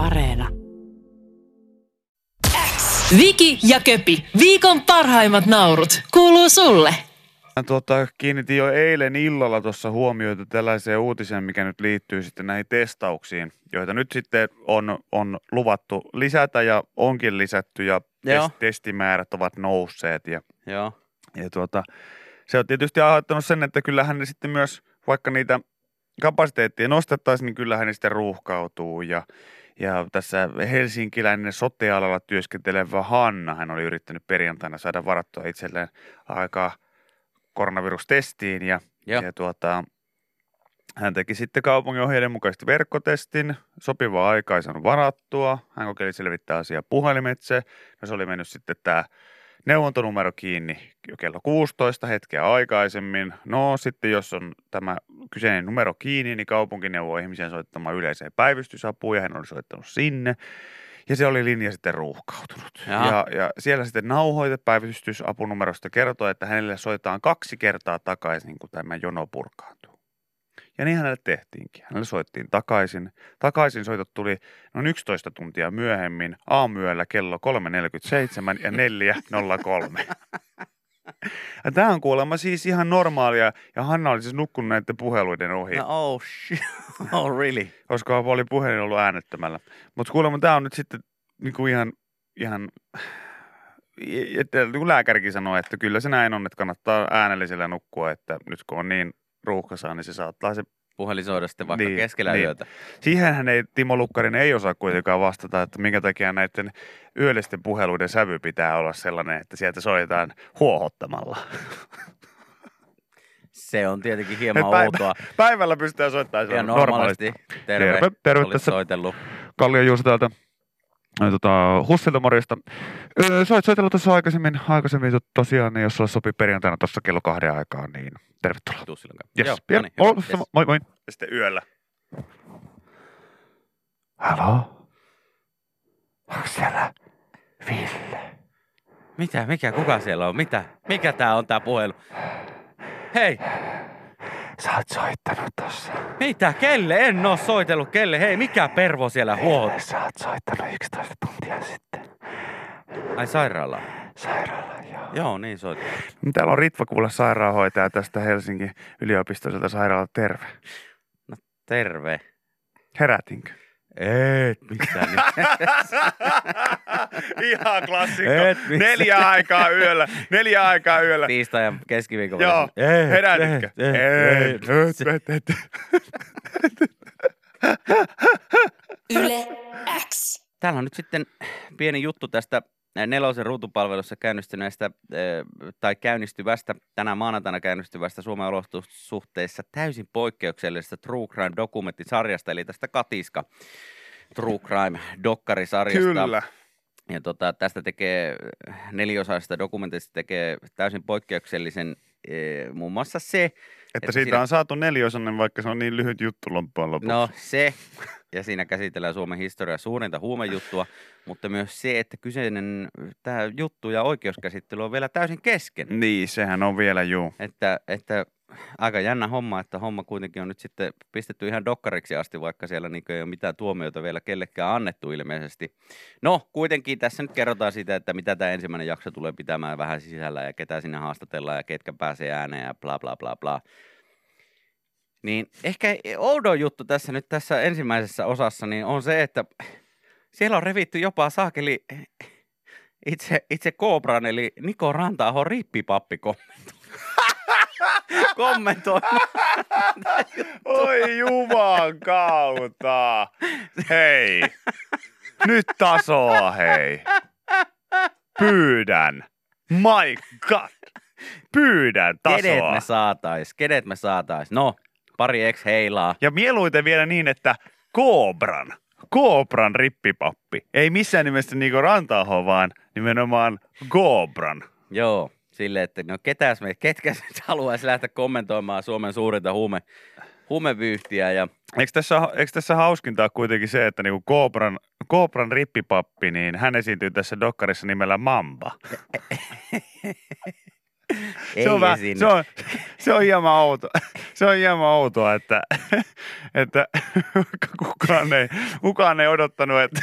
Areena. Viki ja Köpi, viikon parhaimmat naurut, kuuluu sulle. Mä tuota, kiinnitin jo eilen illalla tuossa huomioita tällaiseen uutiseen, mikä nyt liittyy sitten näihin testauksiin, joita nyt sitten on, on luvattu lisätä ja onkin lisätty ja Joo. test, testimäärät ovat nousseet. Ja, Joo. ja tuota, se on tietysti aiheuttanut sen, että kyllähän ne sitten myös, vaikka niitä kapasiteettia nostettaisiin, niin kyllähän ne sitten ruuhkautuu ja ja tässä helsinkiläinen sotealalla työskentelevä Hanna, hän oli yrittänyt perjantaina saada varattua itselleen aikaa koronavirustestiin ja, Joo. ja tuota, hän teki sitten kaupungin ohjeiden mukaisesti verkkotestin, sopivaa aikaa ei saanut varattua, hän kokeili selvittää asiaa puhelimitse, no se oli mennyt sitten tämä neuvontanumero kiinni jo kello 16 hetkeä aikaisemmin. No sitten jos on tämä kyseinen numero kiinni, niin kaupunki neuvoo ihmisiä soittamaan yleiseen päivystysapuun ja hän oli soittanut sinne. Ja se oli linja sitten ruuhkautunut. Jaha. Ja, ja siellä sitten nauhoite päivystysapunumerosta kertoi, että hänelle soitetaan kaksi kertaa takaisin, kun tämä jono purkaantuu. Ja niin hänelle tehtiinkin. Hänelle soittiin takaisin. Takaisin soitot tuli noin 11 tuntia myöhemmin aamuyöllä kello 3.47 ja 4.03. Ja tämä on kuulemma siis ihan normaalia, ja Hanna oli siis nukkunut näiden puheluiden ohi, No, oh, shit. oh really? koska oli puhelin ollut äänettömällä. Mutta kuulemma tämä on nyt sitten niinku ihan, ihan että niin lääkärikin sanoi, että kyllä se näin on, että kannattaa äänellisellä nukkua, että nyt kun on niin ruuhkasaa, niin se saattaa se Puhelin soida sitten vaikka Niin, keskellä niin. yötä. Siihenhän ei Timo Lukkarinen ei osaa kuitenkaan vastata, että minkä takia näiden yöllisten puheluiden sävy pitää olla sellainen, että sieltä soitetaan huohottamalla. Se on tietenkin hieman Päivä- outoa. Päivällä pystytään soittamaan Ja normaalisti. normaalisti. Terve. Terve, terve Olit tässä. soitellut. Kallio Juuso täältä ää, tota, Hussilta morjesta. Öö, Soit soitellut tuossa aikaisemmin, aikaisemmin to- tosiaan, niin jos sulla sopii perjantaina tuossa kello kahden aikaan, niin tervetuloa. Tussilon kanssa. Yes. Joo, Pian- no niin, hyvä. Yes. Moi moi. Ja sitten yöllä. Halo? Onko siellä Ville? Mitä, mikä, kuka siellä on? Mitä? Mikä tää on tää puhelu? Hei, Sä oot soittanut tossa. mitä? Kelle? En oo soitellut. Kelle? Hei, mikä pervo siellä huohot? Sä oot soittanut 11 tuntia sitten. Ai sairaalaan. Sairaalaan, joo. Joo, niin soitellut. Täällä on Ritva kuule sairaanhoitaja tästä Helsingin yliopistoiselta sairaalalta terve. Terve. Herätinkö? Et mitään. Ihan klassikko. Et missään. Neljä aikaa yöllä. Neljä aikaa yöllä. Tiistai ja keskiviikon Joo. Et, Herätitkö? et, et, Et, et. et, et, et. Yle X. Täällä on nyt sitten pieni juttu tästä nelosen ruutupalvelussa käynnistyneestä eh, tai käynnistyvästä, tänä maanantaina käynnistyvästä Suomen olosuhteissa täysin poikkeuksellisesta True Crime dokumenttisarjasta, eli tästä Katiska True Crime dokkarisarjasta. Kyllä. Ja tota, tästä tekee neliosaisesta dokumentista tekee täysin poikkeuksellisen eh, muun muassa se, Että Että siitä siinä- on saatu neliosainen, vaikka se on niin lyhyt juttu loppujen lopuksi. No se, ja siinä käsitellään Suomen historiaa suurinta huumejuttua, mutta myös se, että kyseinen tämä juttu ja oikeuskäsittely on vielä täysin kesken. Niin, sehän on vielä juu. Että, että aika jännä homma, että homma kuitenkin on nyt sitten pistetty ihan dokkariksi asti, vaikka siellä niin ei ole mitään tuomioita vielä kellekään annettu ilmeisesti. No, kuitenkin tässä nyt kerrotaan siitä, että mitä tämä ensimmäinen jakso tulee pitämään vähän sisällä ja ketä sinne haastatellaan ja ketkä pääsee ääneen ja bla bla bla bla. Niin ehkä oudon juttu tässä nyt tässä ensimmäisessä osassa niin on se, että siellä on revitty jopa saakeli itse, itse Koobran eli Niko Ranta-ahon rippipappi kommentoi. Oi juman kautta. Hei. Nyt tasoa, hei. Pyydän. My God. Pyydän Kenet tasoa. me saatais? Kenet me saatais? No, pari ex heilaa. Ja mieluiten vielä niin, että Koobran. Koobran rippipappi. Ei missään nimessä Niko Rantaho, vaan nimenomaan Koobran. Joo, silleen, että no ketäs me, ketkä haluaisi lähteä kommentoimaan Suomen suurinta huume, huumevyyhtiä ja Eikö tässä, eikö tässä hauskinta ole kuitenkin se, että niinku Koobran, Koobran rippipappi, niin hän esiintyy tässä dokkarissa nimellä Mamba. Ei se, on vähän, se, on, se on hieman outo. Se on hieman outoa, että, että kukaan, ei, kukaan ei odottanut, että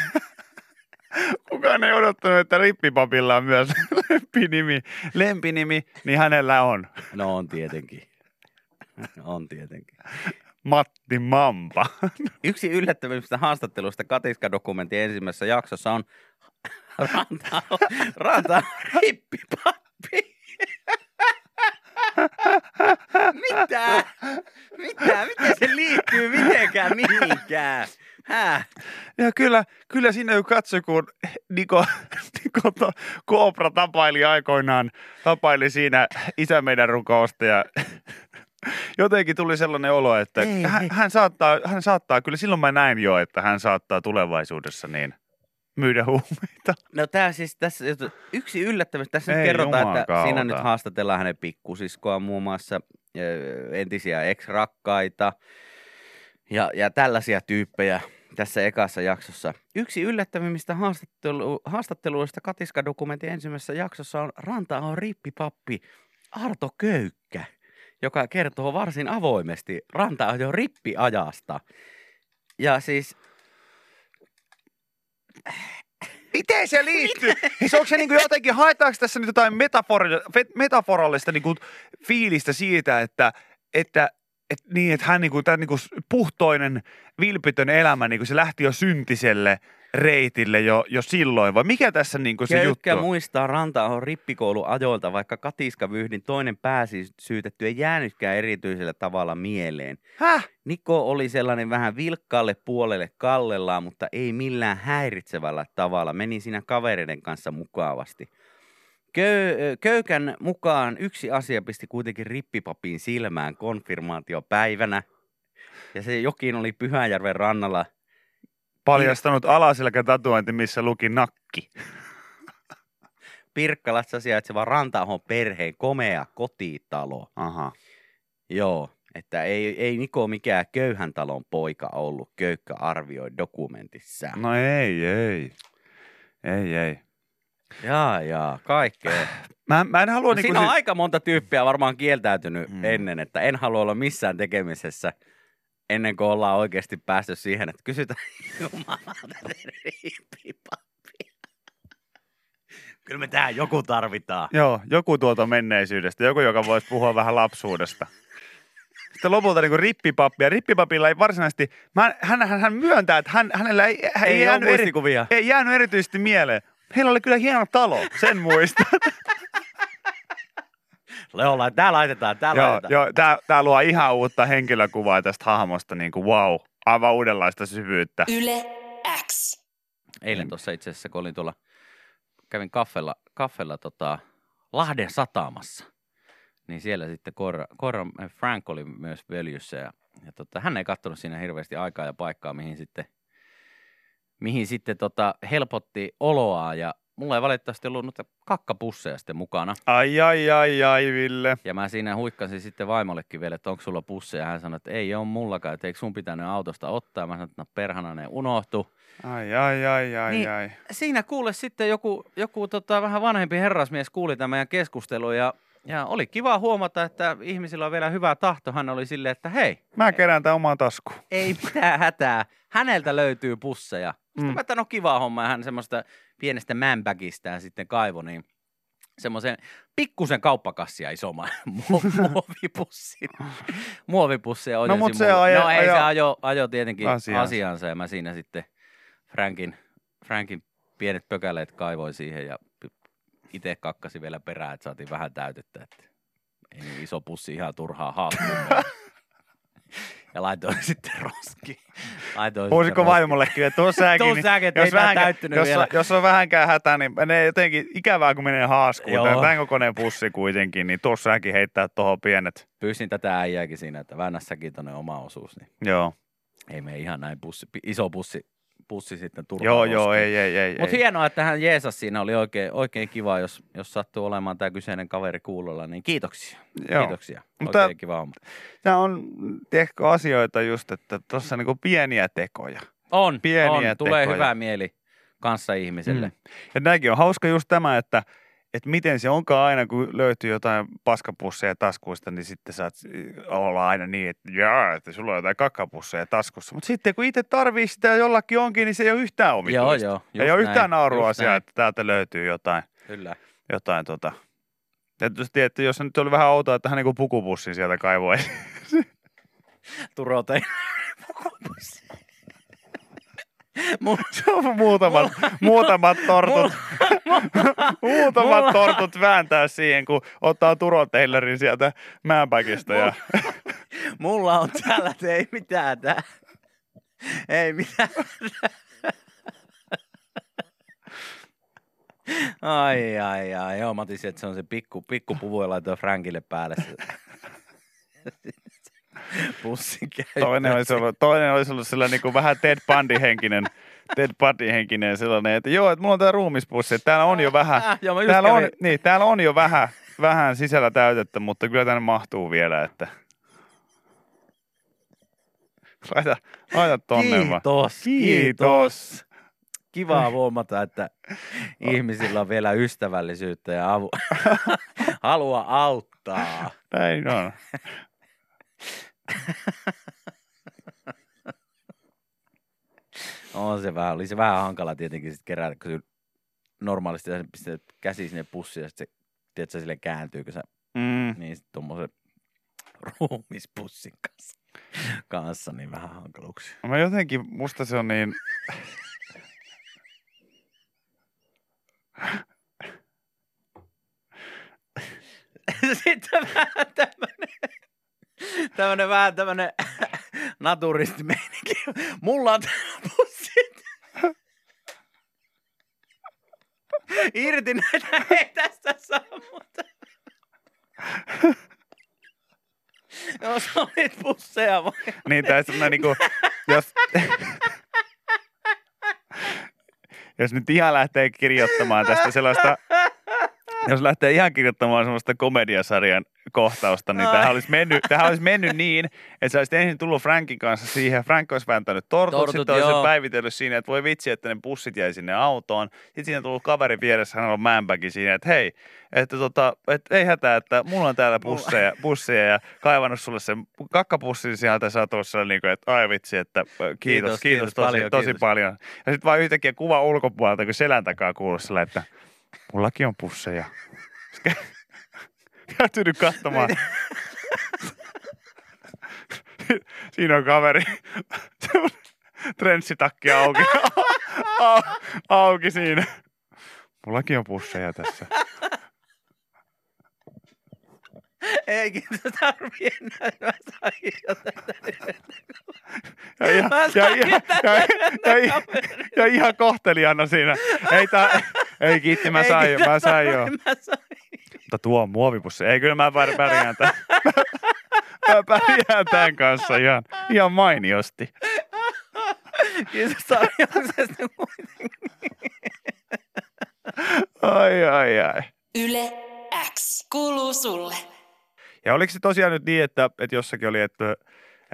kukaan ei odottanut, että Rippipapilla on myös lempinimi, lempinimi, niin hänellä on No on tietenkin. On tietenkin. Matti Mampa. Yksi yllättävimmistä haastatteluista Katiska-dokumentin ensimmäisessä jaksossa on Ranta, Ranta rippipappi. Mitä? Mitä? Miten se liittyy mitenkään mihinkään? Häh? Ja kyllä, kyllä siinä kun katsoi, kun Niko, Niko to, Koopra tapaili aikoinaan, tapaili siinä isä meidän rukousta ja jotenkin tuli sellainen olo, että Ei, hän, ei. hän, saattaa, hän saattaa, kyllä silloin mä näin jo, että hän saattaa tulevaisuudessa niin myydä huumeita. No tää siis tässä, yksi yllättävistä, tässä nyt Ei kerrotaan, juman että siinä kautta. nyt haastatellaan hänen pikkusiskoa muun muassa, entisiä ex-rakkaita ja, ja tällaisia tyyppejä tässä ekassa jaksossa. Yksi yllättävimmistä haastattelu, haastatteluista Katiska-dokumentin ensimmäisessä jaksossa on Ranta on rippipappi Arto Köykkä, joka kertoo varsin avoimesti Ranta on jo rippiajasta. Ja siis Miten se liittyy? Siis onko se niin kuin jotenkin, haetaanko tässä nyt jotain fe- metaforallista niin kuin fiilistä siitä, että, että et niin, että hän niinku, tämä niinku puhtoinen, vilpitön elämä, niinku se lähti jo syntiselle reitille jo, jo silloin, vai mikä tässä niinku se Köykkä juttu on? muistaa Rantaahon rippikouluajoilta, vaikka Katiskavyhdin toinen pääsyytetty ei jäänytkään erityisellä tavalla mieleen. Häh? Niko oli sellainen vähän vilkkaalle puolelle kallellaan, mutta ei millään häiritsevällä tavalla. Meni siinä kavereiden kanssa mukavasti. Köy- Köykän mukaan yksi asia pisti kuitenkin rippipapin silmään konfirmaatiopäivänä. Ja se jokin oli Pyhäjärven rannalla Paljastanut alaselkä tatuointi, missä luki nakki. Pirkkalassa sijaitseva Rantaahon perheen komea kotitalo. Aha. Joo, että ei, ei Niko mikään köyhän talon poika ollut, Köykkä arvioi dokumentissa. No ei, ei. Ei, ei. Jaa, jaa, kaikkea. Mä, mä en halua No, niinku... siinä on si- aika monta tyyppiä varmaan kieltäytynyt Mm. mm. ennen, että en halua olla missään tekemisessä ennen kuin ollaan oikeasti päästy siihen, että kysytään Jumalalta se rippipappi. Kyllä me tähän joku tarvitaan. Joo, joku tuolta menneisyydestä, joku, joka voisi puhua vähän lapsuudesta. Sitten lopulta niin rippipappi, ja rippipapilla ei varsinaisesti, mä, hän, hän, hän myöntää, että hän, hänellä ei, hän Ei, ei, jäänyt, eri, ei jäänyt erityisesti mieleen. Heillä oli kyllä hieno talo, sen muista. Leola, tää laitetaan, tää joo, laitetaan. joo, tää, tää luo ihan uutta henkilökuvaa tästä hahmosta, niin kuin wow, aivan uudenlaista syvyyttä. Yle X. Eilen tuossa itse asiassa, kun olin tuolla, kävin kaffella, kaffella tota, Lahden satamassa, niin siellä sitten Korra, Korra Frank oli myös veljyssä ja, ja tota, hän ei katsonut siinä hirveästi aikaa ja paikkaa, mihin sitten, mihin sitten tota, helpotti oloa ja mulla ei valitettavasti ollut noita kakkapusseja sitten mukana. Ai, ai, ai, ai, Ville. Ja mä siinä huikkasin sitten vaimollekin vielä, että onko sulla pusseja. Hän sanoi, että ei ole mullakaan, että eikö sun pitänyt autosta ottaa. Mä sanoin, että no perhana ne unohtu. Ai, ai, ai, ai, Niin. ai. siinä kuule sitten joku, joku tota, vähän vanhempi herrasmies kuuli tämän meidän keskustelun ja, ja oli kiva huomata, että ihmisillä on vielä hyvä tahto. Hän oli silleen, että hei, Mä kerään tää omaan taskuun. ei mitään hätää. Häneltä löytyy pusseja. Sitten Mm. mä, että no kiva homma. Ja hän semmoista pienestä manbagistään sitten kaivo, niin semmoisen pikkusen kauppakassia isomman mu- muovipussin. Muovipussia ojensi mut se mulle. ajo- No ei se ajo- ajo, ajo tietenkin Asiansa. asiansa. asiansa. Ja mä siinä sitten Frankin, Frankin pienet pökäleet kaivoin siihen ja itse kakkasi vielä perään, että saatiin vähän täytettä. Että ei niin iso pussi ihan turhaa haaskumaan. ja laitoin sitten roskiin. Laitoin Huusiko vaimollekin, että tuossa säkin, Tuo säkin, että ei tää täyttynyt jos, vielä. jos on vähänkään hätä, niin menee jotenkin ikävää, kun menee haaskuun. Tämän kokoneen pussi kuitenkin, niin tuossa säkin heittää tuohon pienet. Pyysin tätä äijääkin siinä, että väännä säkin tonne oma osuus, niin Joo, ei me ihan näin pussi, iso pussi, pussi sitten turhaan joo, joo, ei, ei, ei. Mutta hienoa, että hän jeesas siinä oli oikein, oikein kiva, jos, jos sattuu olemaan tämä kyseinen kaveri kuulolla, niin kiitoksia. Joo. Kiitoksia. Mutta- Oikein kiva homma. Tämä on, tiedätkö, asioita just, että tuossa niinku pieniä tekoja. On, Pieniä on. Tulee tekoja. hyvä mieli kanssa ihmiselle. Mm. Ja nämäkin on hauska just tämä, että että miten se onkaan aina, kun löytyy jotain paskapusseja taskuista, niin sitten saat olla aina niin, että jaa, että sulla on jotain kakkapusseja taskussa. Mutta sitten kun itse tarvii sitä jollakin onkin, niin se ei ole yhtään omituista. Joo, joo. ei ole yhtään naurua näin. että täältä löytyy jotain, Kyllä. jotain tota. Tietysti, että jos se nyt oli vähän outoa, että hän niin pukupussin sieltä kaivoi. Turo tein. Muutamat, muutamat tortut, muutamat tortut vääntää siihen, kun ottaa Turo Taylorin sieltä Mäenpäkistä. Ja, mulla on täällä, että ei mitään tää. Ei mitään. Ai, ai, ai. Joo, mä otin, että se on se pikku, pikku puvu ja laitoin Frankille päälle se. Pussin toinen, olisi ollut, toinen olisi ollut sellainen niin kuin vähän Ted Bundy-henkinen, Ted Bundy-henkinen sellainen, että joo, että mulla on tää ruumispussi, että täällä on jo vähän, Äh, joo, täällä on, niin, täällä on jo vähän, vähän sisällä täytettä, mutta kyllä tänne mahtuu vielä, että laita, laita tonne vaan. Kiitos, Kiitos. Kiva huomata, että ihmisillä on vielä ystävällisyyttä ja avu. halua auttaa. Näin on. On se vähän, oli se vähän hankala tietenkin sitten kerätä, kun normaalisti pistät käsi sinne pussiin ja sitten se, tiedätkö, sille kääntyy, kun sä, Mm. niin sitten tuommoisen ruumispussin kanssa, kanssa, niin vähän hankaluuksia. Mä jotenkin, musta se on niin, sitten vähän tämmönen, tämmönen vähän tämmönen naturistimeininki. Mulla on pussit. Irti näitä ei tästä saa, mutta... Joo, sä olit pusseja vai? niin tää semmonen niinku, jos, jos nyt ihan lähtee kirjoittamaan tästä sellaista, jos lähtee ihan kirjoittamaan semmoista komediasarjan kohtausta, niin tähän olisi, mennyt, tähän olisi mennyt niin, että sä olisit ensin tullut Frankin kanssa siihen, Frank olisi vääntänyt tortut, Tortut, sitten olisi päivitellyt siinä, että voi vitsi, että ne pussit jäi sinne autoon. Sitten siinä on tullut kaveri vieressä, hän on määnpäki siinä, että hei, että tota, et ei hätää, että mulla on täällä pusseja, pusseja ja kaivannut sulle sen kakkapussin sieltä, sä sellainen, niin kuin, että ai vitsi, että ö, kiitos, Kiitos, kiitos, kiitos tosi, paljon, tosi kiitos. paljon. Ja sitten vaan yhtäkkiä kuva ulkopuolelta, kun selän takaa kuuluu sellainen, että mullakin on pusseja. Kääntynyt katsomaan. Siinä on kaveri. Trenssitakki auki. Au, auki siinä. Mullakin on pusseja tässä. Eikin se tarvii enää, mä sain jo tätä. Ja ihan, ja, ja, ja, ihan kohtelijana siinä. Ei, tää, ei kiitti, mä sain jo, mä sain jo. Mutta tuo on muovipussi. Ei, kyllä mä pär- pärjään tämän. Mä pärjään tämän kanssa ihan, ihan mainiosti. Kiitos tarjouksesta kuitenkin. Ai, ai, ai. Yle X kuuluu sulle. Ja oliko se tosiaan nyt niin, että, että jossakin oli, että,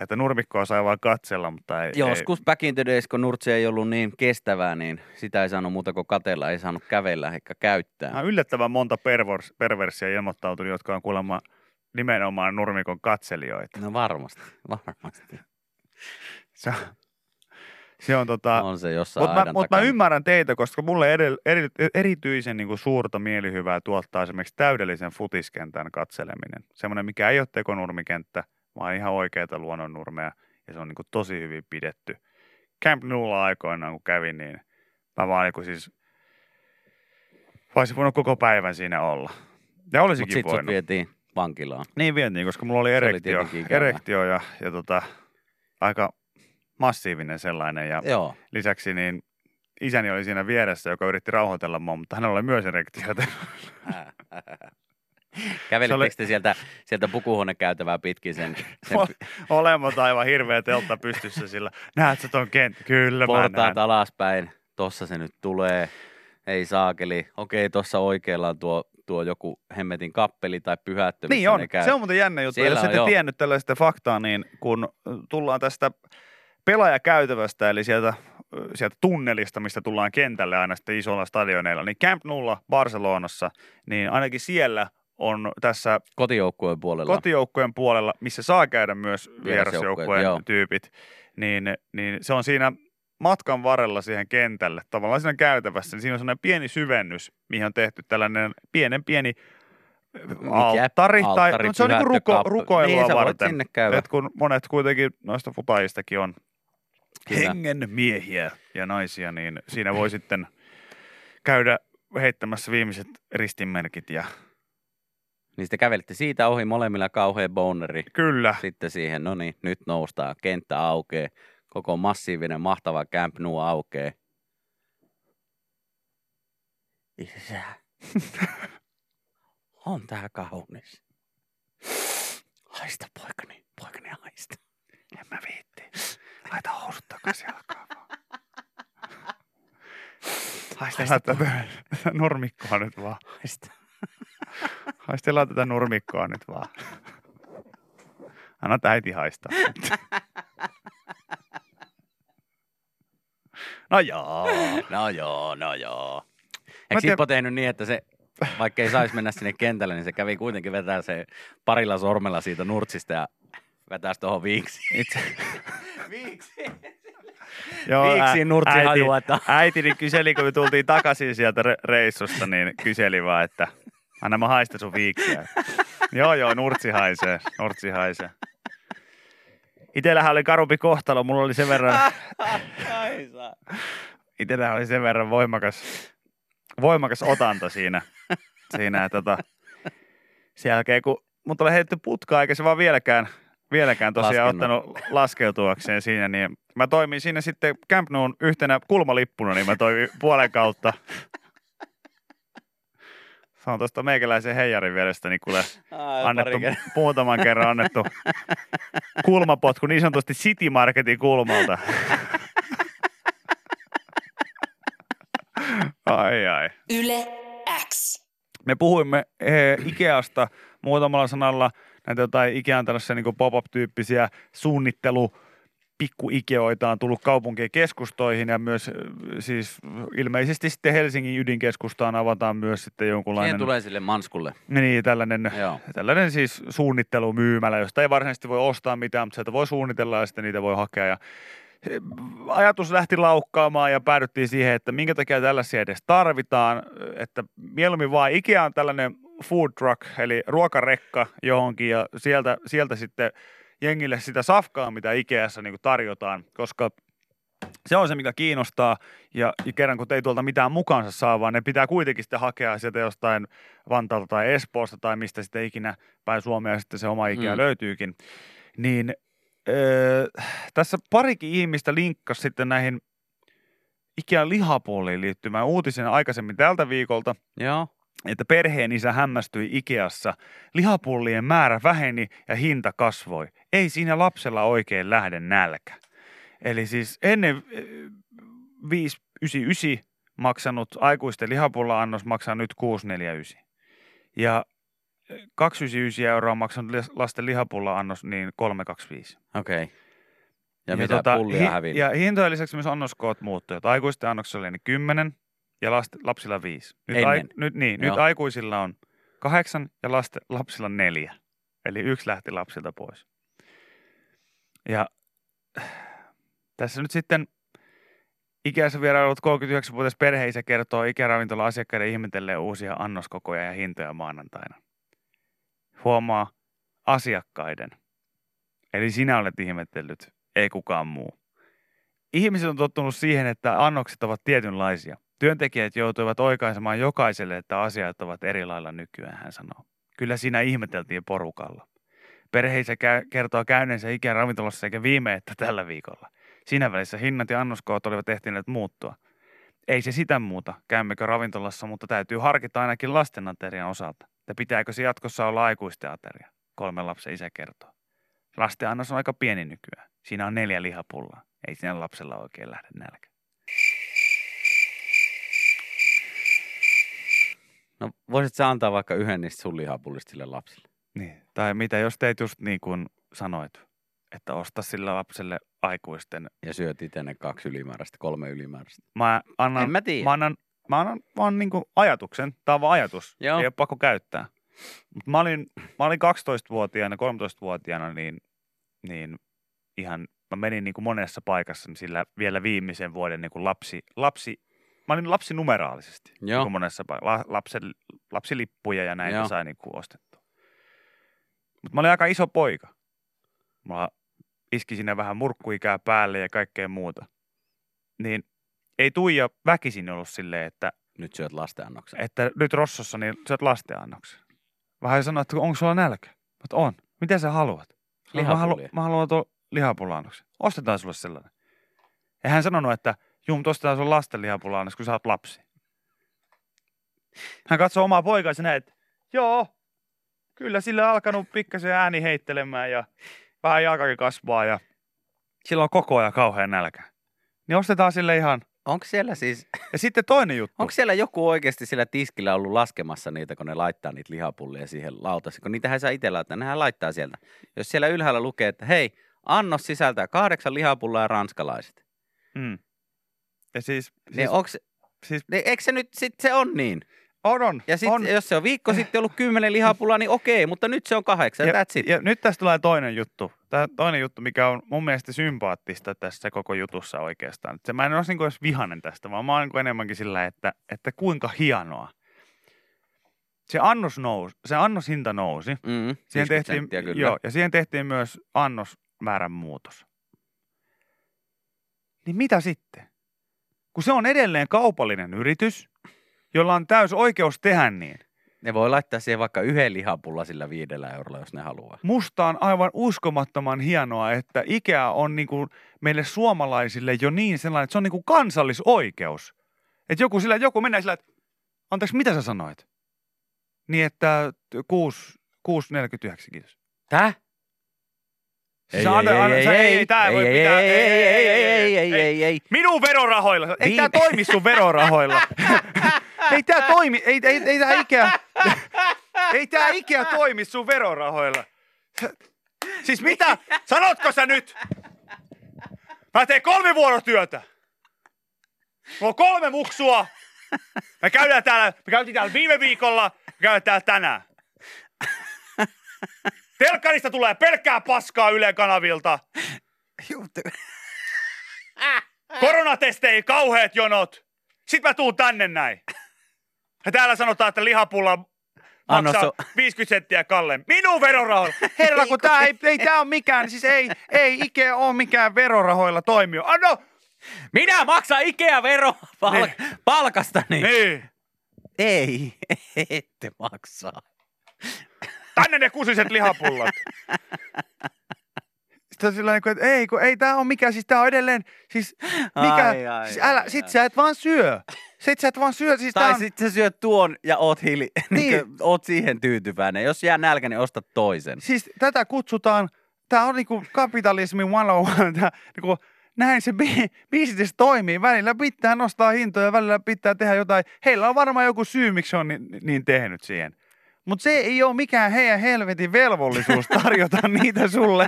että nurmikkoa sai vaan katsella, mutta ei... Joskus back in the days, kun Nurtsi ei ollut niin kestävää, niin sitä ei saanut muuta kuin katella, ei saanut kävellä eikä Ei. käyttää. On yllättävän monta pervers, perversia ilmoittautunut, jotka on kuulemma nimenomaan nurmikon katselijoita. No varmasti, varmasti. Se, on- se on tota... On se jossain Mutta mä, mut mä ymmärrän teitä, koska mulle eri, eri, erityisen niin kuin suurta mielihyvää tuottaa esimerkiksi täydellisen futiskentän katseleminen. Semmoinen, mikä ei ole tekonurmikenttä, vaan ihan oikeita luonnonnurmeja. Ja se on niin kuin tosi hyvin pidetty. Camp Nulla aikoinaan, kun kävin, niin mä vaan niin kuin siis... Voisin voinut koko päivän siinä olla. Ja olisikin sit sut voinut. vietiin vankilaan. Niin vietiin, koska mulla oli Se oli erektio, ikävää. erektio ja, ja tota, aika massiivinen sellainen. Ja Joo. lisäksi niin isäni oli siinä vieressä, joka yritti rauhoitella mua, mutta hänellä oli myös erektio. joten Kävelittekö te sieltä, sieltä pukuhuonekäytävää pitkin sen, sen Olemat aivan hirveä teltta pystyssä sillä. Näet sä ton kenttä? Kyllä mä näen. portaat alaspäin? Tossa se nyt tulee. Ei saakeli. Okei, tuossa oikealla on tuo, tuo joku hemmetin kappeli tai pyhättö. Niin on. käy. Se on muuten jännä juttu. Siellä Jos ette tiennyt tällaista faktaa, niin kun tullaan tästä pelaajakäytävästä, eli sieltä sieltä tunnelista, mistä tullaan kentälle aina sitten isolla stadioneilla, niin Camp Noulla Barcelonassa, niin ainakin siellä on tässä Kotijoukkueen puolella. kotijoukkojen puolella, missä saa käydä myös joo. tyypit, niin, niin se on siinä matkan varrella siihen kentälle, tavallaan siinä käytävässä, niin siinä on sellainen pieni syvennys, mihin on tehty tällainen pienen pieni alttari, tai alttari, no, se on niin ruko, rukoilua niin, varten. sinne käydä. Et kun monet kuitenkin noista futajistakin on Kyllä. hengen miehiä ja naisia, niin siinä voi sitten käydä heittämässä viimeiset ristinmerkit ja Niin sitten kävelitte siitä ohi molemmilla kauhean boneri. kyllä, Sitten siihen, no niin, nyt noustaan, kenttä aukee, koko massiivinen, mahtava Camp Nou aukee. Isä, on tää kaunis. Haista poikani, poikani haista. En mä viitti. Laita housut takaisin jalkaan vaan. Haistellaan tätä nurmikkoa nyt vaan. Haista. Haistellaan tätä nurmikkoa nyt vaan. Anna äiti haistaa. No joo. No joo, no joo. Eikö Sippo tehnyt niin, että se, vaikka ei saisi mennä sinne kentälle, niin se kävi kuitenkin vetää se parilla sormella siitä nurtsista ja vetäisi tuohon viiksiin. Itse, Viiksi. joo, Viiksiin nurtsi äiti- hajua, että Äitini kyseli, kun me tultiin takaisin sieltä re- reissusta, niin kyseli vaan, että anna mä haista sun viiksiä. joo, joo, nurtsi haisee, nurtsi haisee. Itellähän oli karumpi kohtalo, mulla oli sen verran, itellähän oli sen verran voimakas, voimakas otanta siinä. siinä tota, sen jälkeen, kun mut oli heitetty putkaa, eikä se vaan vieläkään, vieläkään tosiaan Laskenut. ottanut laskeutuakseen siinä, niin mä toimin siinä sitten Camp Noun yhtenä kulmalippuna, niin mä toimin puolen kautta. Se on tuosta meikäläisen heijarin vierestä, niin kuule Ai, annettu, kertaa. muutaman kerran annettu kulmapotku niin sanotusti City Marketin kulmalta. Ai ai. Yle X. Me puhuimme eh, Ikeasta muutamalla sanalla näitä jotain Ikean tällaisia niin pop-up-tyyppisiä suunnittelu pikku Ikeoita on tullut kaupunkien keskustoihin ja myös eh, siis ilmeisesti sitten Helsingin ydinkeskustaan avataan myös sitten jonkunlainen Siihen tulee sille manskulle. niin, tällainen, Joo. tällainen siis suunnittelumyymälä, josta ei varsinaisesti voi ostaa mitään, mutta sieltä voi suunnitella ja sitten niitä voi hakea. Ja eh, ajatus lähti laukkaamaan ja päädyttiin siihen, että minkä takia tällaisia edes tarvitaan, että mieluummin vaan Ikea on tällainen food truck, eli ruokarekka johonkin ja sieltä, sieltä sitten jengille sitä safkaa, mitä Ikeassa niin tarjotaan, koska se on se, mikä kiinnostaa, ja, ja kerran kun ei tuolta mitään mukaansa saa, vaan ne pitää kuitenkin sitten hakea sieltä jostain Vantaalta tai Espoosta tai mistä sitten ikinä päin Suomea sitten se oma Ikea Mm. löytyykin, niin öö, tässä parikin ihmistä linkkasi sitten näihin Ikean lihapuoliin liittymään uutisen aikaisemmin tältä viikolta, Joo. Että perheen isä hämmästyi Ikeassa. Lihapullien määrä väheni ja hinta kasvoi. Ei siinä lapsella oikein lähde nälkä. Eli siis ennen eh, 599 maksanut aikuisten lihapulla-annos maksaa nyt 649. Ja eh, 299 euroa maksanut lasten lihapulla-annos niin 325. Okei. Okay. Ja, mitä tota, pullia hi-? Ja hintojen lisäksi myös annoskoot muuttuivat. Aikuisten annoksella oli niin 10 ja last, lapsilla 5. Nyt, Ennen. nyt, niin, Joo. nyt aikuisilla on 8 ja laste, lapsilla 4. Eli yksi lähti lapsilta pois. Ja tässä nyt sitten ikänsä vierailut 39-vuotias perheisä kertoo ikäravintola asiakkaiden ihmetelleen uusia annoskokoja ja hintoja maanantaina. Huomaa asiakkaiden. Eli sinä olet ihmetellyt, ei kukaan muu. Ihmiset on tottunut siihen, että annokset ovat tietynlaisia. Työntekijät joutuivat oikaisemaan jokaiselle, että asiat ovat eri lailla nykyään, hän sanoo. Kyllä siinä ihmeteltiin porukalla. Perheisä kä- kertoo käyneensä ikään ravintolassa eikä viime, että tällä viikolla. Siinä välissä hinnat ja annoskoot olivat ehtineet muuttua. Ei se sitä muuta, käymmekö ravintolassa, mutta täytyy harkita ainakin lasten aterian osalta. Että pitääkö se jatkossa olla aikuisten ateria, kolmen lapsen isä kertoo. Lasten annos on aika pieni nykyään. Siinä on neljä lihapullaa. Ei siinä lapsella oikein lähde nälkä. No voisit sä antaa vaikka yhden niistä sun lihapullista sille lapsille? Niin. Tai mitä jos teit just niin kuin sanoit. että osta sillä lapselle aikuisten. Ja syöt itse ne kaksi ylimääräistä, kolme ylimääräistä. Mä annan, En mä tiedä. mä annan, mä annan vaan niinku ajatuksen. Tämä on vaan ajatus. Joo. Ei ole pakko käyttää. Mut mä, olin, mä olin 12-vuotiaana, 13-vuotiaana, niin, niin ihan, mä menin niinku monessa paikassa niin sillä vielä viimeisen vuoden niinku lapsi, lapsi, mä olin lapsi numeraalisesti. Joo. Niinku monessa. La, lapsen, lapsilippuja ja näitä Joo. sai niinku ostettua. Mutta mä olin aika iso poika. Mulla iski sinne vähän murkkuikää päälle ja kaikkea muuta. Niin ei Tuija väkisin ollut silleen, että, Nyt syöt lastenannoksen. että nyt Rossossa niin syöt lastenannoksen. Vähän sanoi, että onko sulla nälkä? Mutta on. Mitä sä haluat? Sanoin, Mä, halu, Lihapullia. mä haluan tuon lihapulla-annoksen. Ostetaan sulle sellainen. Ja hän sanonut, että juu, mutta ostetaan sulle lasten lihapulla kun sä oot lapsi. Hän katsoo omaa poikaansa ja näin, että joo, kyllä sillä on alkanut pikkasen ääni heittelemään ja vähän jalkakin kasvaa ja sillä on koko ajan kauhean nälkä. Niin ostetaan sille ihan. Onko siellä siis, Ja sitten toinen juttu. onko siellä joku oikeasti sillä tiskillä ollut laskemassa niitä, kun ne laittaa niitä lihapullia siihen lautasi? Kun niitähän saa itse laittaa, nehän laittaa sieltä. Jos siellä ylhäällä lukee, että hei, annos sisältää kahdeksan lihapullaa ja ranskalaiset. Mm. Ja siis, Siis, niin onks, siis niin eikö se nyt, sit se on niin? on, on, Ja sit, on. jos se on viikko sitten ollut kymmenen lihapullaa, niin okei, mutta nyt se on kahdeksan, Ja, that's it. ja nyt tästä tulee toinen juttu. Tämä toinen juttu, mikä on mun mielestä sympaattista tässä koko jutussa oikeastaan. Se, mä en ole niin edes vihanen tästä, vaan mä oon niin enemmänkin sillä, että, että kuinka hienoa. Se, annos nousi, se annoshinta nousi. Mm, Siihen 50 tehtiin, kyllä. joo, ja siihen tehtiin myös annosmäärän muutos. Niin mitä sitten? Kun se on edelleen kaupallinen yritys, jolla on täys oikeus tehdä niin. Ne voi laittaa siihen vaikka yhden lihapulla sillä viidellä eurolla, jos ne haluaa. Musta on aivan uskomattoman hienoa, että Ikea on niinku meille suomalaisille jo niin sellainen, että se on niinku kansallisoikeus. Että joku, sillä, joku menee sillä, että anteeksi, mitä sä sanoit? Niin, että 6, 6,49, kiitos. Tää? Siis anna- anna- sä- ei, ei, tää ei voi ei, pitää. ei, ei, ei, ei, ei, ei, ei. Minun verorahoilla. Ei Viime- tää toimi sun verorahoilla. ei tää toimi, ei, ei, ei tää Ikea, ei tää Ikea toimi sun verorahoilla. Siis mitä? Sanotko sä nyt? Mä teen kolme vuorotyötä. Mulla on kolme muksua. Me käydään täällä, me käytiin täällä viime viikolla, me käydään täällä tänään. Telkkarista tulee pelkkää paskaa Yle kanavilta. Koronatesteihin kauheat jonot. Sitten mä tuun tänne näin. Ja täällä sanotaan, että lihapulla maksaa so- 50 senttiä kalleen. Minun verorahoilla. Herra, kun tää ei, ei tää on mikään, siis ei, ei Ikea ole mikään verorahoilla toimio. Anno! Minä maksan Ikea vero pal- Niin. palkastani. Niin. Ei, ette maksaa. Tänne ne kusiset lihapullat. Sitten on sillä että ei, kun ei tää on mikään, siis tää on edelleen, siis mikä, Ai, ai, siis älä, ai, sit ai. sä et vaan syö. Sit sä et vaan syö, siis tää Tai on, sitten sä syöt tuon ja oot, hiili, niin. Niin. oot siihen tyytyväinen. Jos jää nälkä, niin osta toisen. siis tätä kutsutaan, tää on niinku kapitalismin 101, tää, niinku, näin se bi- business toimii. Välillä pitää nostaa hintoja, välillä pitää tehdä jotain. Heillä on varmaan joku syy, miksi on niin, niin tehnyt siihen. Mutta se ei ole mikään heidän helvetin velvollisuus tarjota niitä sulle.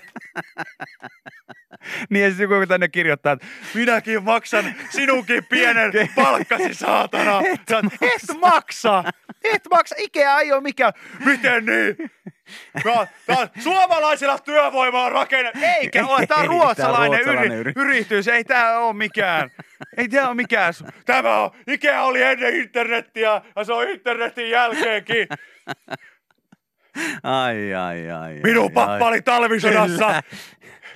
niin ja joku tänne kirjoittaa, että minäkin maksan sinunkin pienen palkkasi, saatana. Sä oot, et maksa! Et maksa! Ikea ei ole mikään. Miten niin? Tää, tää on suomalaisella työvoimaa rakennettu. Eikä ole, tää on tää ruotsalainen, ruotsalainen yri, yritys. Ei tää ole mikään. Ei tää ole mikään. Tämä on, Ikea oli ennen internettiä ja se on internetin jälkeenkin. Ai, ai, ai. Minun ai, pappa ai. oli talvisodassa. Kyllä.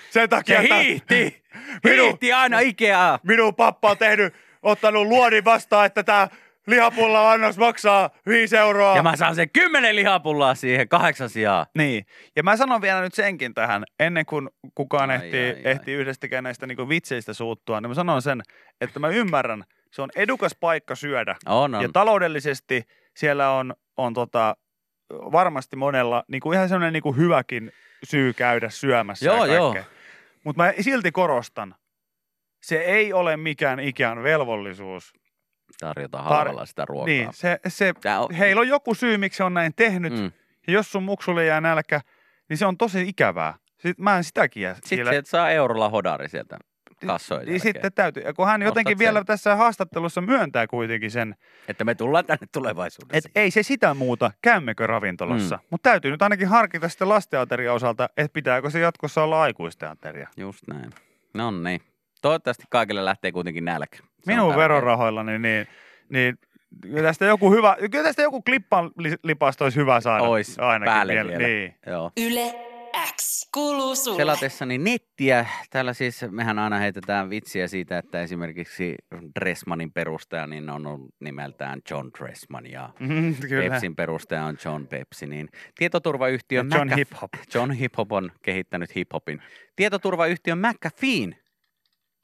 Sen takia, Se hiihti. Minun- Hiihti aina Ikeaa. minun pappa on tehnyt, ottanut luodin vastaan, että tämä lihapulla annos maksaa 5 euroa. Ja mä saan sen kymmenen lihapullaa siihen kahdeksan sijaa. Niin, ja mä sanon vielä nyt senkin tähän, ennen kuin kukaan Ai, ehtii, ai, ai. ehtii yhdestäkään näistä niinku vitseistä suuttua, niin mä sanon sen, että mä ymmärrän, se on edukas paikka syödä. On, on. Ja taloudellisesti siellä on, on tota, varmasti monella niinku ihan sellainen niinku hyväkin syy käydä syömässä Joo, ja joo. Mutta mä silti korostan, se ei ole mikään Ikean velvollisuus. Tarjota halvalla sitä ruokaa. Niin, se, se, Tää on, heillä on joku syy, miksi se on näin tehnyt. mm. Ja jos sun muksulle jää nälkä, niin se on tosi ikävää. Sit, mä en sitäkin jää. Sitten sieltä saa eurolla hodari sieltä kassojen niin jälkeen. sitten täytyy. Ja kun hän jotenkin Ostat vielä sen. tässä haastattelussa myöntää kuitenkin sen, Että me tullaan tänne tulevaisuudessa. että ei se sitä muuta, käymmekö ravintolassa. Mm. Mutta täytyy nyt ainakin harkita sitten lastenaterian osalta, että pitääkö se jatkossa olla aikuisten ateria. Just näin. No niin. Toivottavasti kaikille lähtee kuitenkin nälkä. Se Minun verorahoillani, niin, niin kyllä tästä joku hyvä, kyllä tästä joku klippan li- lipasta olisi hyvä saada. Ois ainakin päälle vielä. vielä. Niin. Joo. Yle X. Kuuluu sulle. Selatessani nettiä, täällä siis mehän aina heitetään vitsiä siitä, että esimerkiksi Dressmanin perustaja niin on ollut nimeltään John Dressman ja Mm, kyllä. Pepsin perustaja on John Pepsi, niin tietoturvayhtiö John Hip Hop. John Hip Hop on kehittänyt hip hopin. Tietoturvayhtiö McAfeen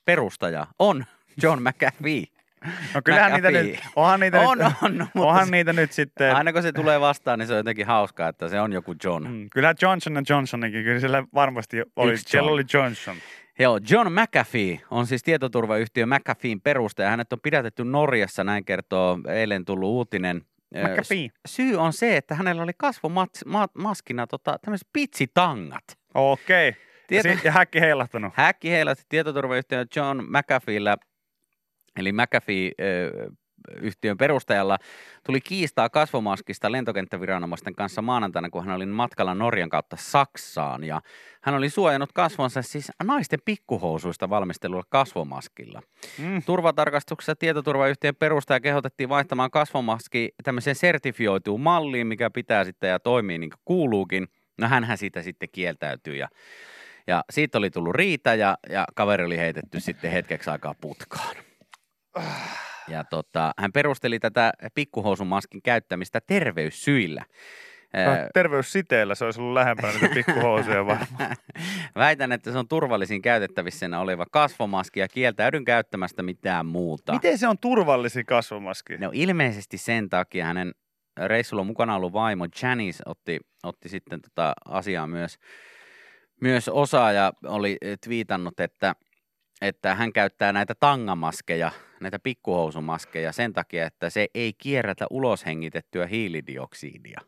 perustaja on John McAfee. No kyllähän niitä nyt, onhan niitä On, nyt, on, mutta onhan se- niitä nyt sitten, Aina kun se tulee vastaan, niin se on jotenkin hauskaa, että se on joku John. mm, kyllähän Johnson ja Johnsonikin, kyllä siellä varmasti oli, Yksi siellä John. oli Johnson. Joo, John McAfee on siis tietoturvayhtiö McAfeen perustaja. Hänet on pidätetty Norjassa, näin kertoo eilen tullut uutinen. McAfee. Syy on se, että hänellä oli kasvomaskina tota, tämmöiset pitsitangat. Okei. Okay. Tieto- Ja, häkki heilahtanut. Häkki heilatti tietoturvayhtiö John McAfeella, eli McAfee-yhtiön perustajalla, tuli kiistaa kasvomaskista lentokenttäviranomaisten kanssa maanantaina, kun hän oli matkalla Norjan kautta Saksaan. Ja hän oli suojannut kasvonsa siis naisten pikkuhousuista valmistelulla kasvomaskilla. Mm. Turvatarkastuksessa tietoturvayhtiön perustaja kehotettiin vaihtamaan kasvomaski tämmöiseen sertifioituun malliin, mikä pitää sitten ja toimii niin kuin kuuluukin. No hänhän siitä sitten kieltäytyi ja, ja siitä oli tullut riita ja, ja kaveri oli heitetty sitten hetkeksi aikaa putkaan. Ja tota, hän perusteli tätä pikkuhousumaskin käyttämistä terveyssyillä. Ää, Terveyssiteellä se olisi ollut lähempänä niitä pikkuhousuja varmaan. Väitän, että se on turvallisin käytettävissä oleva kasvomaski ja kieltäydyn käyttämästä mitään muuta. Miten se on turvallisin kasvomaski? No ilmeisesti sen takia hänen reissulla mukana ollut vaimo Janice otti, otti sitten tota asiaa myös, myös osaa ja oli eh, twiitannut, että, että hän käyttää näitä tangamaskeja, näitä pikkuhousumaskeja sen takia, että se ei kierrätä ulos hengitettyä hiilidioksidia.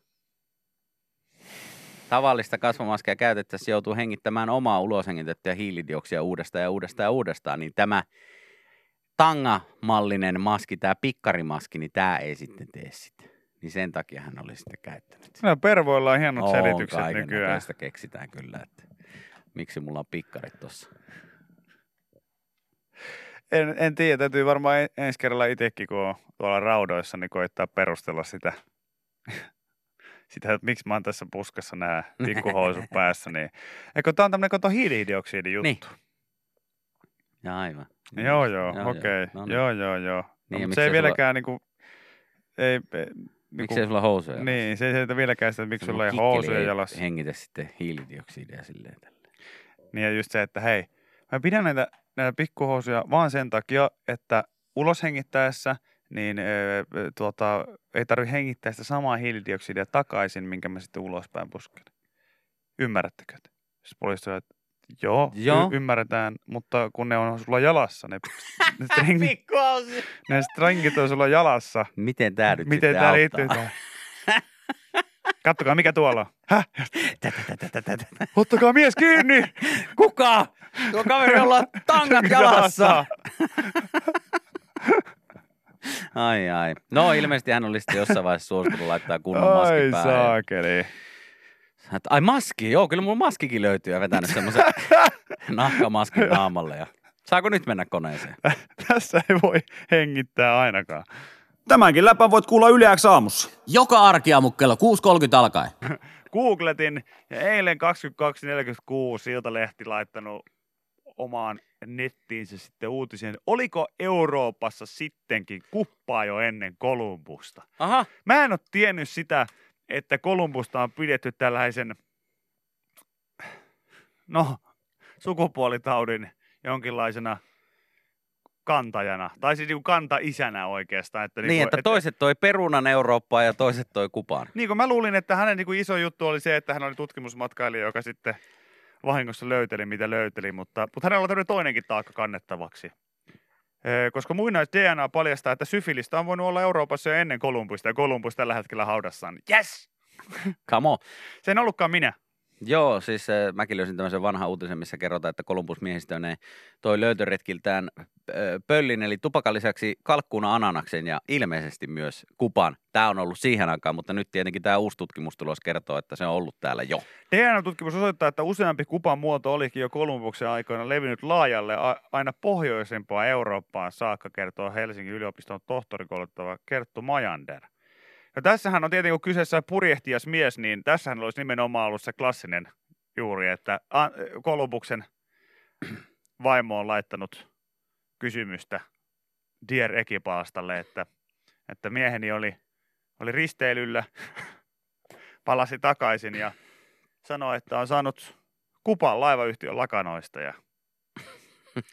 Tavallista kasvomaskia käytettäessä joutuu hengittämään omaa ulos hengitettyä hiilidioksidia uudestaan ja uudestaan ja uudestaan, niin tämä tangamallinen maski, tämä pikkarimaski, niin tämä ei sitten tee sitä. Niin sen takia hän oli sitten käyttänyt. No pervoilla on hienot On selitykset nykyään. keksitään kyllä, että miksi mulla on pikkarit tossa. En, en tiedä, täytyy varmaan en- ensi kerralla itsekin, kun on tuolla raudoissa, niin koittaa perustella sitä, sitä että miksi mä oon tässä puskassa nämä pikkuhousut päässä. Niin. Eikö tämä on tämmöinen kato hiilidioksidi juttu? Niin. Ja aivan. Joo, joo, Joo, okei. joo. No niin. Joo, joo, joo. No, Niin, mutta se ei miksei sulla- vieläkään niinku, ei, ei, Miksi niinku, ei sulla housuja? niin, se ei selitä vieläkään sitä, että miksi sulla ei housuja jalassa. Hengitä sitten hiilidioksidia silleen tällä. Niin ja just se, että hei, mä pidän näitä, näitä pikkuhousuja vaan sen takia, että ulos hengittäessä niin öö, tuota, ei tarvitse hengittää sitä samaa hiilidioksidia takaisin, minkä mä sitten ulospäin pusken. Ymmärrättekö? te? Siis poliisi sanoo, että joo, Joo. Y- ymmärretään, mutta kun ne on sulla jalassa, ne, ne, stringit, ne stringit on sulla jalassa. Miten tää nyt Miten tämä liittyy tähän? Kattokaa, mikä tuolla on. Häh? Ottakaa mies kiinni! Kuka? Tuo kaveri jolla on tangat jalassa. Ai ai. No ilmeisesti hän oli sitten jossain vaiheessa suostunut laittaa kunnon Ai maskin päälle. saakeli. Sä et- Ai maski, joo, kyllä mulla maskikin löytyy ja vetänyt semmoisen nahkamaskin naamalle. Ja... Saako nyt mennä koneeseen? Tässä ei voi hengittää ainakaan. Tämänkin läpän voit kuulla Yle X aamussa. Joka arkiaamu kello 6.30 alkaen. Googletin ja eilen 22.46 Iltalehti laittanut omaan nettiinsä sitten uutisen. Oliko Euroopassa sittenkin kuppaa jo ennen Kolumbusta? Aha, Mä en ole tiennyt sitä, että Kolumbusta on pidetty tällaisen, no, sukupuolitaudin jonkinlaisena kantajana. Tai siis niin kanta-isänä oikeastaan. Että niin, kuin, että toiset toi perunan Eurooppaan ja toiset toi kupan. Niin kuin mä luulin, että hänen niin kuin iso juttu oli se, että hän oli tutkimusmatkailija, joka sitten vahingossa löyteli, mitä löyteli, mutta, mutta hänellä on tämmöinen toinenkin taakka kannettavaksi. Koska muinais-DNA paljastaa, että syfilistä on voinut olla Euroopassa jo ennen Kolumbusta, ja Kolumbus tällä hetkellä haudassaan. Yes! Come on. Se en ollutkaan minä. Joo, siis äh, mäkin löysin tämmöisen vanhan uutisen, missä kerrotaan, että Columbus miehistöneen toi löytöretkiltään äh, pöllin, eli tupakan lisäksi kalkkuna ananaksen ja ilmeisesti myös kupan. Tämä on ollut siihen aikaan, mutta nyt tietenkin tämä uusi tutkimustulos kertoo, että se on ollut täällä jo. DNA-tutkimus osoittaa, että useampi kupan muoto olikin jo Kolumbuksen aikoina levinnyt laajalle aina pohjoisempaan Eurooppaan saakka, kertoo Helsingin yliopiston tohtorikouluttava Kerttu Majander. Ja tässähän on tietenkin, kun kyseessä purjehtias mies, niin tässähän olisi nimenomaan ollut se klassinen juuri, että Kolumbuksen vaimo on laittanut kysymystä Dear Ekipaastalle, että, että mieheni oli, oli risteilyllä, palasi takaisin ja sanoi, että on saanut kupan laivayhtiön lakanoista ja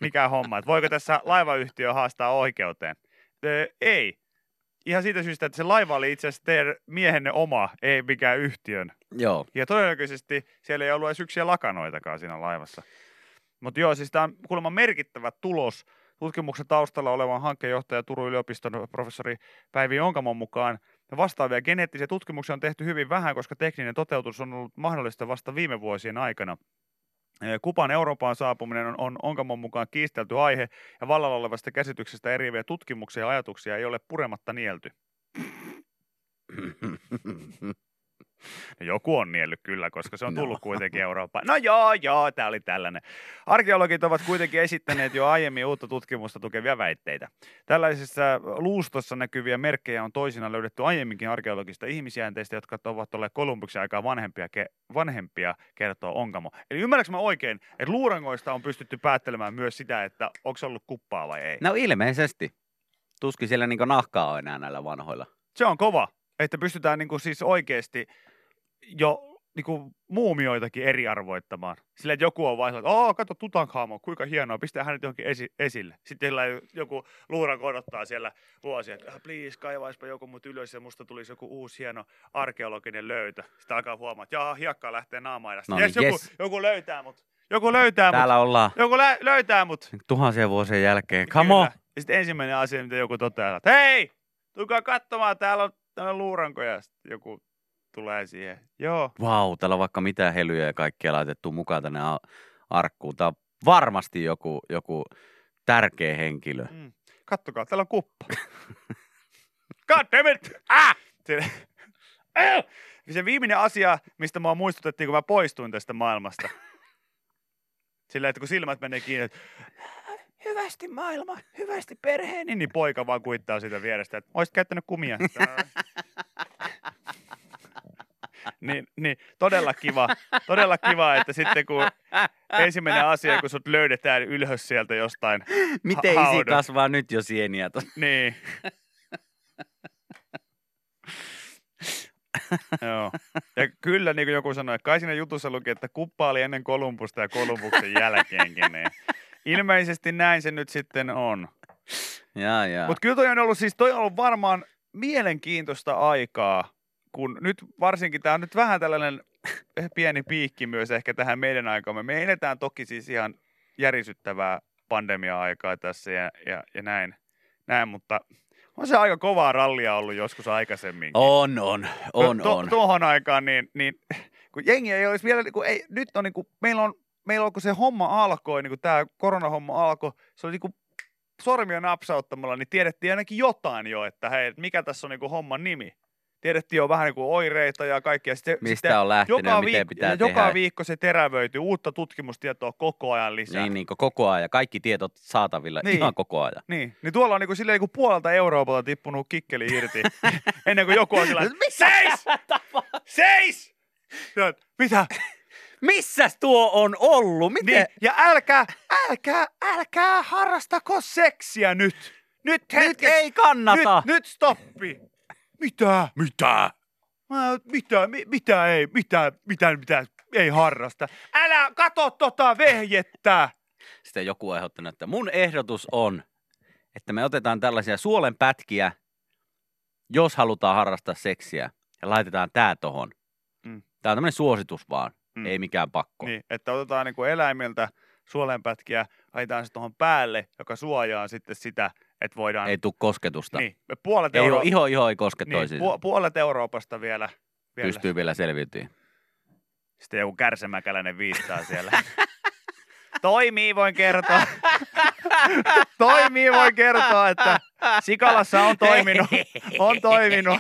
mikä homma, että voiko tässä laivayhtiö haastaa oikeuteen? Ei. Ihan siitä syystä, että se laiva oli itse asiassa teidän miehenne oma, ei mikään yhtiön. Joo. Ja todennäköisesti siellä ei ollut edes yksiä lakanoitakaan siinä laivassa. Mutta joo, siis tämä on kuulemma merkittävä tulos. Tutkimuksen taustalla olevan hankkeenjohtaja Turun yliopiston professori Päivi Onkamon mukaan vastaavia geneettisiä tutkimuksia on tehty hyvin vähän, koska tekninen toteutus on ollut mahdollista vasta viime vuosien aikana. Kupan Euroopan saapuminen on, on Onkamon mukaan kiistelty aihe ja vallalla olevasta käsityksestä eriäviä tutkimuksia ja ajatuksia ei ole purematta nielty. No joku on niellyt kyllä, koska se on tullut No. kuitenkin Eurooppaan. No joo, joo, tämä oli tällainen. Arkeologit ovat kuitenkin esittäneet jo aiemmin uutta tutkimusta tukevia väitteitä. Tällaisessa luustossa näkyviä merkkejä on toisinaan löydetty aiemminkin arkeologista ihmisjäänteistä, jotka ovat olleet Kolumbuksen aikaa vanhempia, ke- vanhempia, kertoo Onkamo. Eli ymmärrätkö mä oikein, että luurangoista on pystytty päättelemään myös sitä, että onko se ollut kuppaa vai ei? No ilmeisesti. Tuskin siellä niinku nahkaa on enää näillä vanhoilla. Se on kova, että pystytään niinku siis oikeasti jo niinku muumioitakin eriarvoittamaan. Sillä, että joku on vain että oh, kato Tutankhamon, kuinka hienoa, pistää hänet johonkin esi- esille. Sitten sillä joku luuran odottaa siellä vuosia, että "Ah, please, kaivaispa joku mut ylös ja musta tulisi joku uusi hieno arkeologinen löytö. Sitten alkaa huomaa, että jaa, hiekkaa lähtee naamaidasta. No yes, niin, joku, yes. joku löytää mut. Joku löytää Täällä mut. ollaan Joku lä- löytää mut. tuhansien vuosien jälkeen. Come on! Kyllä. Ja sitten ensimmäinen asia, mitä joku toteaa, että hei, tulkaa katsomaan, täällä on, täällä on luurankoja. Sitten joku tulee siihen. Joo, Vau, wow, täällä on vaikka mitä helyjä ja kaikkea laitettu mukaan tänne arkkuun. Tää on varmasti joku, joku tärkeä henkilö. mm. kattokaa, täällä on kuppa. God damn it! Ah! Se, Äh! se viimeinen asia, mistä mua muistutettiin, kun mä poistuin tästä maailmasta. Sillä, että kun silmät menee kiinni, että hyvästi maailma, hyvästi perheeni, niin poika vaan kuittaa sitä vierestä, että olisit käyttänyt kumia. Niin, niin, todella kiva, todella kiva, että sitten kun ensimmäinen asia, kun sut löydetään ylhös sieltä jostain, Miten isi haudan. kasvaa nyt jo sieniä? tuossa? niin. Joo. Ja kyllä, niin kuin joku sanoi, kai siinä jutussa luki, että kuppa oli ennen Kolumbusta ja Kolumbuksen jälkeenkin. Niin. Ilmeisesti näin se nyt sitten on. Jaa, jaa. Mutta kyllä toi on ollut, siis toi on ollut varmaan mielenkiintoista aikaa, kun nyt varsinkin tämä on nyt vähän tällainen pieni piikki myös ehkä tähän meidän aikaamme. Me eletään toki siis ihan järisyttävää pandemia-aikaa tässä ja, ja, ja näin, näin, mutta on se aika kovaa rallia ollut joskus aikaisemmin. On, on, on, to, on. Tuohon aikaan, niin, niin kun jengi ei olisi vielä, kun ei, nyt on niin kuin, meillä on, meillä on, kun se homma alkoi, niin kuin tämä koronahomma alkoi, se oli niin kuin sormia napsauttamalla, niin tiedettiin ainakin jotain jo, että hei, mikä tässä on niin kuin homman nimi. Tiedettiin jo vähän niin kuin oireita ja kaikkia. Sitten, Mistä sitten on lähtenyt ja joka, miten viik- pitää ja tehdä. joka viikko se terävöityy, uutta tutkimustietoa koko ajan lisää. Niin, niin kuin koko ajan. Kaikki tiedot saatavilla Niin. ihan koko ajan. Niin, niin tuolla on niinku silleen niinku puolelta Euroopalta tippunut kikkeli irti, ennen kuin joku on sillä seis! Seis! Ja, Mitä? Missäs tuo on ollut? Miten? Niin, ja älkää, älkää, älkää harrastako seksiä nyt. Nyt Nyt hetkeksi. ei kannata. Nyt, nyt stoppi. Mitä? Mitä? Mä, mitä, mi, mitä ei, mitä, mitä, mitä ei harrasta. Älä kato tota vehjettä. Sitten joku on ehdottanut, että mun ehdotus on, että me otetaan tällaisia suolen pätkiä, jos halutaan harrastaa seksiä, ja laitetaan tää tohon. Mm. Tää on tämmönen suositus vaan, Mm. ei mikään pakko. Niin, että otetaan niinku eläimiltä suolenpätkiä, laitetaan se tuohon päälle, joka suojaa sitten sitä, että voidaan... Ei tuu kosketusta. niin, me puolet, Ei Euro... oo, iho, iho ei koske niin, toisiinsa. pu- puolet Euroopasta vielä. vielä. Pystyy vielä selviytymään. Sitten joku kärsämäkäläinen viittaa siellä. Toimii, voin kertoa. Toimii, voin kertoa, että Sikalassa on toiminut. On toiminut.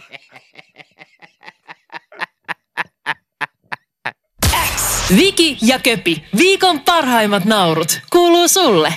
Viki ja Köpi, viikon parhaimmat naurut, kuuluu sulle.